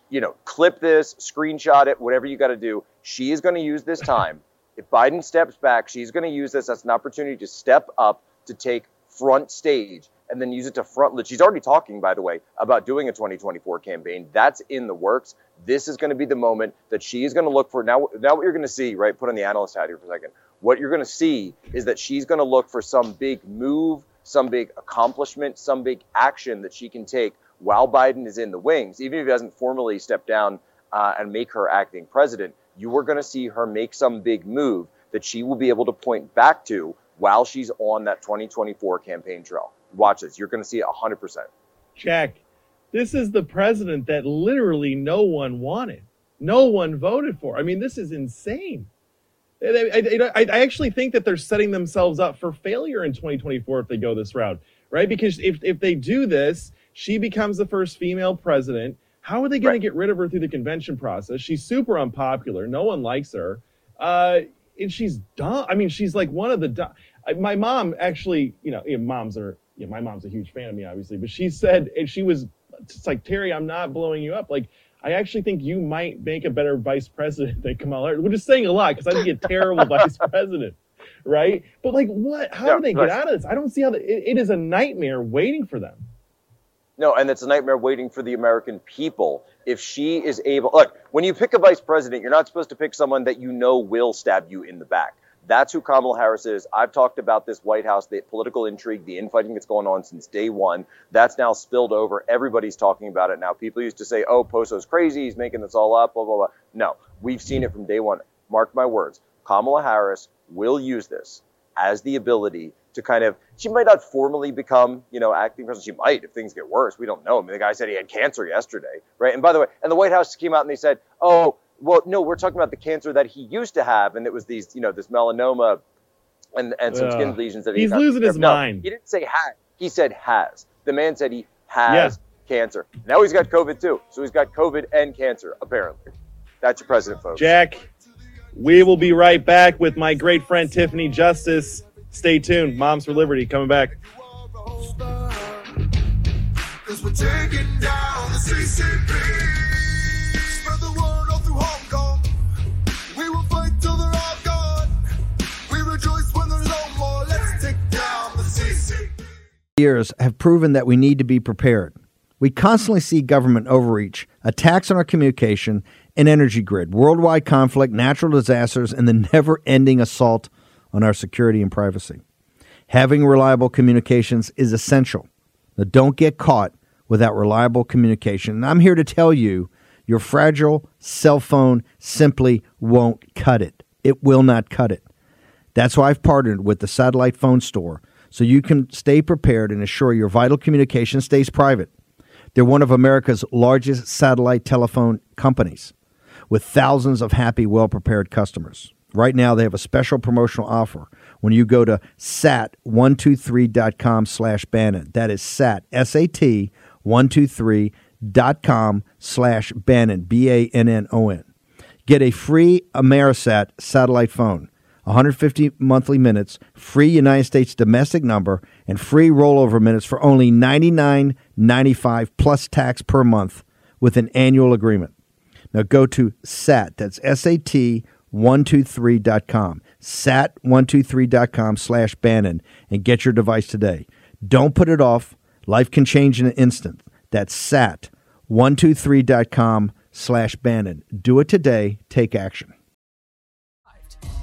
You know, clip this, screenshot it, whatever you got to do. She is going to use this time. If Biden steps back, she's going to use this as an opportunity to step up to take front stage and then use it to front. She's already talking, by the way, about doing a 2024 campaign. That's in the works. This is going to be the moment that she is going to look for. Now, now what you're going to see, right? Put on the analyst hat here for a second. What you're going to see is that she's going to look for some big move, some big accomplishment, some big action that she can take while Biden is in the wings, even if he doesn't formally step down uh, and make her acting president. You are going to see her make some big move that she will be able to point back to while she's on that 2024 campaign trail. Watch this. You're going to see it 100%. Jack, this is the president that literally no one wanted, no one voted for. I mean, this is insane. I, I, I actually think that they're setting themselves up for failure in 2024 if they go this route, right? Because if, if they do this, she becomes the first female president. How are they going Right. to get rid of her through the convention process? She's super unpopular. No one likes her. Uh, and she's dumb. I mean, she's like one of the dumb. I- My mom actually, you know, moms are, you know, my mom's a huge fan of me, obviously, but she said, and she was, it's like, Terry, I'm not blowing you up. Like, I actually think you might make a better vice president than Kamala Harris. We're just saying a lot because I think a terrible vice president, right? But like, what? How Yeah, do they get out of this? I don't see how the, it, it is a nightmare waiting for them. No, and it's a nightmare waiting for the American people. If she is able, look, when you pick a vice president, you're not supposed to pick someone that you know will stab you in the back. That's who Kamala Harris is. I've talked about this White House, the political intrigue, the infighting that's going on since day one. That's now spilled over. Everybody's talking about it now. People used to say, oh, Poso's crazy. He's making this all up, blah, blah, blah. No, we've seen it from day one. Mark my words. Kamala Harris will use this as the ability to kind of she might not formally become you know acting president she might if things get worse we don't know I mean, the guy said he had cancer yesterday right and by the way and the white house came out and they said oh well no we're talking about the cancer that he used to have and it was these you know this melanoma and and some skin lesions that he He's losing his No, mind. he didn't say had he said has the man said he has cancer now he's got covid too so he's got covid and cancer apparently that's your president folks Jack, we will be right back with my great friend Tiffany Justice. Stay tuned. Moms for Liberty coming back. Cause we're taking down the CCP. Years have proven that we need to be prepared. We constantly see government overreach, attacks on our communication and energy grid, worldwide conflict, natural disasters, and the never ending assault on our security and privacy. Having reliable communications is essential. Now, don't get caught without reliable communication. And I'm here to tell you your fragile cell phone simply won't cut it. It will not cut it. That's why I've partnered with the Satellite Phone Store so you can stay prepared and assure your vital communication stays private. They're one of America's largest satellite telephone companies with thousands of happy, well prepared customers. Right now, they have a special promotional offer when you go to sat123.com slash Bannon. That is sat, S-A-T, 123.com slash Bannon, B-A-N-N-O-N. Get a free Amerisat satellite phone, 150 monthly minutes, free United States domestic number, and free rollover minutes for only $99.95 plus tax per month with an annual agreement. Now go to SAT, that's S-A-T 123.com, sat123.com slash Bannon, and get your device today. Don't put it off. Life can change in an instant. That's sat123.com slash Bannon. Do it today. Take action.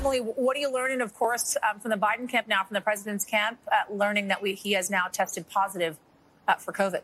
Emily, what are you learning, of course, um, from the Biden camp now, from the president's camp, uh, learning that we, he has now tested positive uh, for COVID?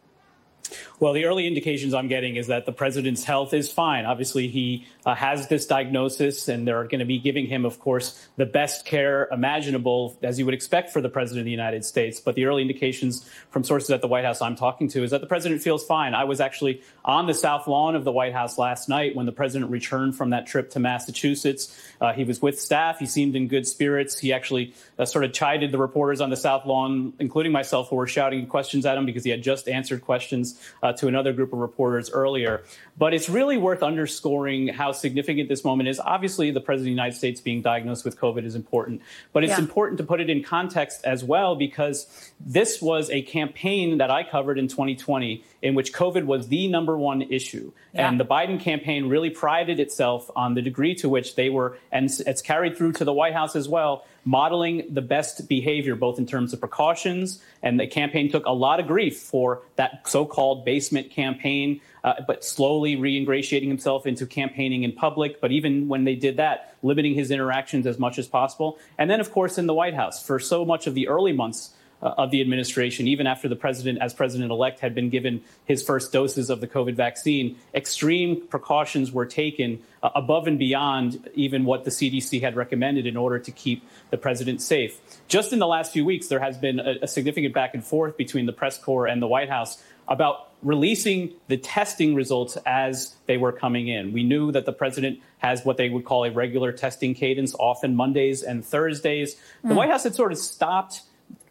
Well, the early indications I'm getting is that the president's health is fine. Obviously, he uh, has this diagnosis, and they're going to be giving him, of course, the best care imaginable, as you would expect for the president of the United States. But the early indications from sources at the White House I'm talking to is that the president feels fine. I was actually on the South Lawn of the White House last night when the president returned from that trip to Massachusetts. Uh, he was with staff. He seemed in good spirits. He actually uh, sort of chided the reporters on the South Lawn, including myself, who were shouting questions at him because he had just answered questions uh, to another group of reporters earlier. But it's really worth underscoring how significant this moment is. Obviously, the president of the United States being diagnosed with COVID is important, but it's Yeah. important to put it in context as well because this was a campaign that I covered in 2020 in which COVID was the number one issue. Yeah. And the Biden campaign really prided itself on the degree to which they were, and it's carried through to the White House as well, modeling the best behavior, both in terms of precautions. And the campaign took a lot of grief for that so called basement campaign, uh, but slowly re ingratiating himself into campaigning in public. But even when they did that, limiting his interactions as much as possible. And then, of course, in the White House, for so much of the early months, uh, of the administration, even after the president, as president elect, had been given his first doses of the COVID vaccine, extreme precautions were taken uh, above and beyond even what the CDC had recommended in order to keep the president safe. Just in the last few weeks, there has been a, a significant back and forth between the press corps and the White House about releasing the testing results as they were coming in. We knew that the president has what they would call a regular testing cadence, often Mondays and Thursdays. The Mm. White House had sort of stopped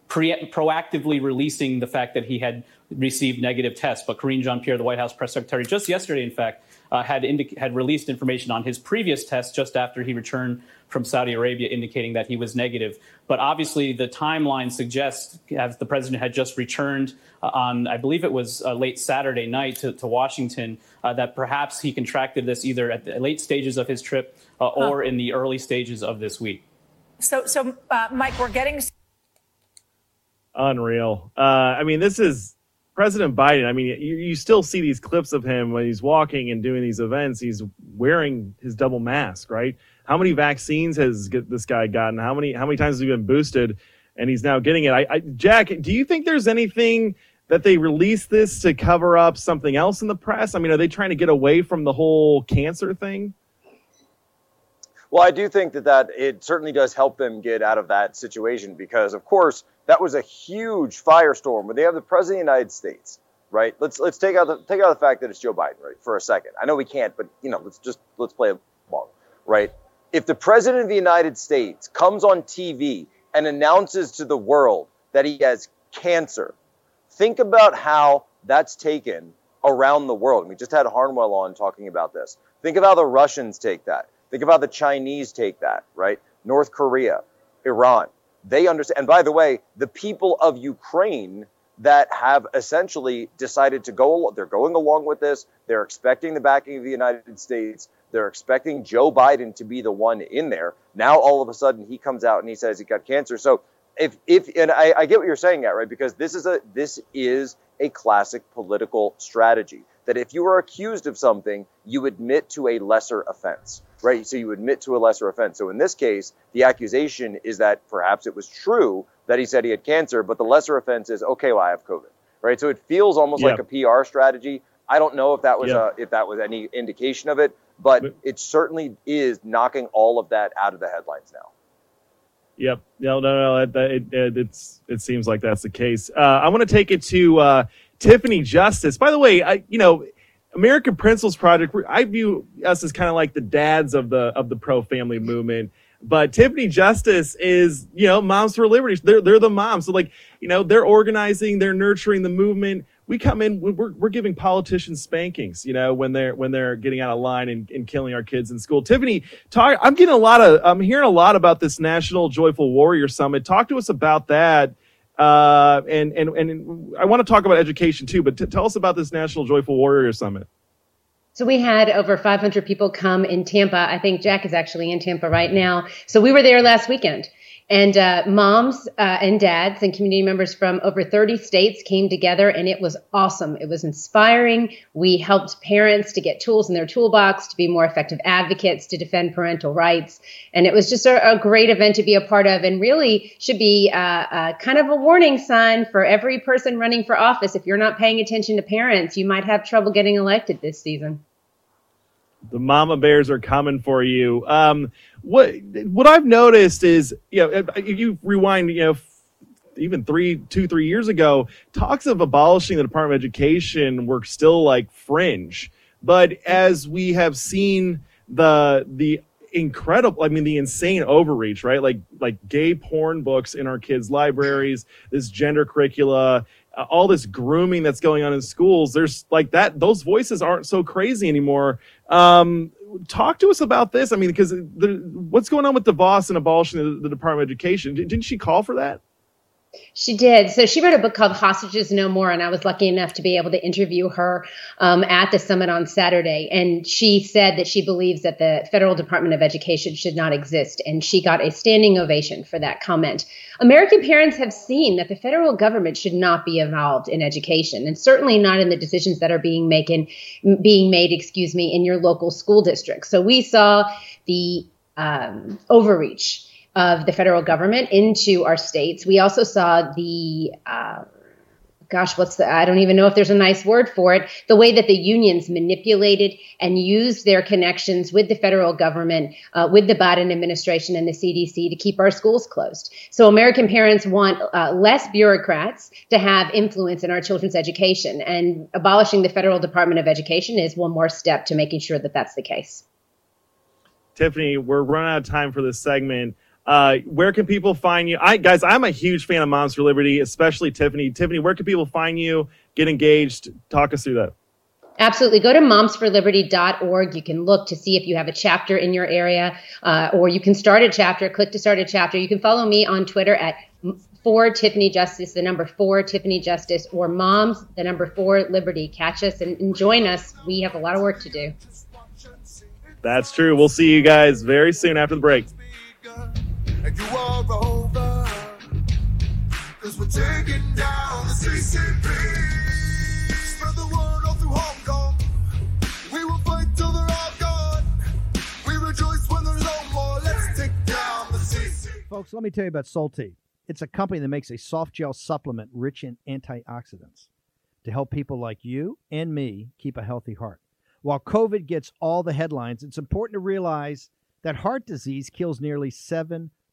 pre- proactively releasing the fact that he had received negative tests. But Karine Jean Pierre, the White House press secretary, just yesterday, in fact, uh, had indic- had released information on his previous test just after he returned from Saudi Arabia, indicating that he was negative. But obviously, the timeline suggests, as the president had just returned uh, on, I believe it was uh, late Saturday night to, to Washington, uh, that perhaps he contracted this either at the late stages of his trip uh, or in the early stages of this week. So, so uh, Mike, we're getting Unreal. Uh, I mean, this is President Biden. I mean, you, you still see these clips of him when he's walking and doing these events. He's wearing his double mask, right? How many vaccines has this guy gotten? How many how many times has he been boosted? And he's now getting it. I, I, Jack, do you think there's anything that they released this to cover up something else in the press? I mean, are they trying to get away from the whole cancer thing? Well, I do think that that it certainly does help them get out of that situation because, of course, that was a huge firestorm where they have the president of the United States, right? Let's let's take out the take out the fact that it's Joe Biden, right, for a second. I know we can't, but you know, let's just let's play along, right? If the president of the United States comes on TV and announces to the world that he has cancer, think about how that's taken around the world. We just had Harnwell on talking about this. Think of how the Russians take that. Think of how the Chinese take that, right? North Korea, Iran. They understand. And by the way, the people of Ukraine that have essentially decided to go, they're going along with this. They're expecting the backing of the United States. They're expecting Joe Biden to be the one in there. Now, all of a sudden, he comes out and he says he got cancer. So, if if and I, I get what you're saying, at right? Because this is a this is a classic political strategy. That if you are accused of something, you admit to a lesser offense, right? So you admit to a lesser offense. So in this case, the accusation is that perhaps it was true that he said he had cancer, but the lesser offense is okay, well, I have COVID, right? So it feels almost Yeah. like a PR strategy. I don't know if that was Yeah. a, if that was any indication of it, but it certainly is knocking all of that out of the headlines now. Yep. No, no, no. That, it, it, it's it seems like that's the case. Uh, I want to take it to uh, Tiffany Justice. By the way, I you know, American Principles Project. I view us as kind of like the dads of the of the pro family movement. But Tiffany Justice is, you know, Moms for Liberty. They're they're the moms. So like, you know, they're organizing, they're nurturing the movement. we come in we're, we're giving politicians spankings you know when they're when they're getting out of line and, and killing our kids in school tiffany talk i'm getting a lot of i'm hearing a lot about this national joyful warrior summit talk to us about that uh, and and and i want to talk about education too but t- tell us about this national joyful warrior summit so we had over 500 people come in Tampa. I think Jack is actually in Tampa right now. So we were there last weekend. And uh, moms uh, and dads and community members from over 30 states came together, and it was awesome. It was inspiring. We helped parents to get tools in their toolbox to be more effective advocates to defend parental rights. And it was just a, a great event to be a part of, and really should be uh, uh, kind of a warning sign for every person running for office. If you're not paying attention to parents, you might have trouble getting elected this season. The mama bears are coming for you. Um, what what I've noticed is, you know, if you rewind, you know, even three, two, three years ago, talks of abolishing the Department of Education were still like fringe. But as we have seen the the incredible i mean the insane overreach right like like gay porn books in our kids libraries this gender curricula uh, all this grooming that's going on in schools there's like that those voices aren't so crazy anymore um, talk to us about this. I mean because what's going on with devos and abolishing the, the department of education? Didn't she call for that she did. So she wrote a book called Hostages No More, and I was lucky enough to be able to interview her um, at the summit on Saturday. And she said that she believes that the federal Department of Education should not exist, and she got a standing ovation for that comment. American parents have seen that the federal government should not be involved in education, and certainly not in the decisions that are being making being made, excuse me, in your local school district. So we saw the um, overreach of the federal government into our states. We also saw the uh, gosh, what's the, I don't even know if there's a nice word for it, the way that the unions manipulated and used their connections with the federal government, uh, with the Biden administration and the CDC to keep our schools closed. So American parents want uh, less bureaucrats to have influence in our children's education. And abolishing the federal Department of Education is one more step to making sure that that's the case. Tiffany, we're running out of time for this segment. Uh, where can people find you? I guys, I'm a huge fan of Moms for Liberty, especially Tiffany. Tiffany, where can people find you? Get engaged. Talk us through that. Absolutely. Go to momsforliberty.org. You can look to see if you have a chapter in your area, uh, or you can start a chapter. Click to start a chapter. You can follow me on Twitter at for Tiffany Justice, the number four Tiffany Justice, or Moms, the number four Liberty. Catch us and, and join us. We have a lot of work to do. That's true. We'll see you guys very soon after the break and you are over. Cause we're taking down the CCP. Spread the word all through Hong Kong. We will fight till they're all gone. We rejoice when there's no more. Let's take down the CCP. Folks, let me tell you about Salty. It's a company that makes a soft gel supplement rich in antioxidants to help people like you and me keep a healthy heart. While COVID gets all the headlines, it's important to realize that heart disease kills nearly 7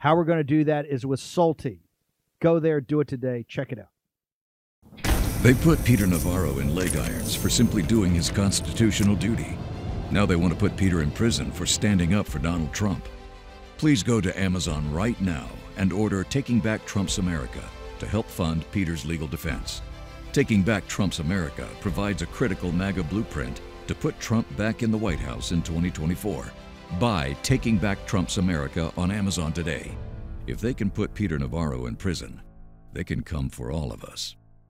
How we're going to do that is with Salty. Go there, do it today. Check it out. They put Peter Navarro in leg irons for simply doing his constitutional duty. Now they want to put Peter in prison for standing up for Donald Trump. Please go to Amazon right now and order Taking Back Trump's America to help fund Peter's legal defense. Taking Back Trump's America provides a critical MAGA blueprint to put Trump back in the White House in 2024. Buy Taking Back Trump's America on Amazon today. If they can put Peter Navarro in prison, they can come for all of us.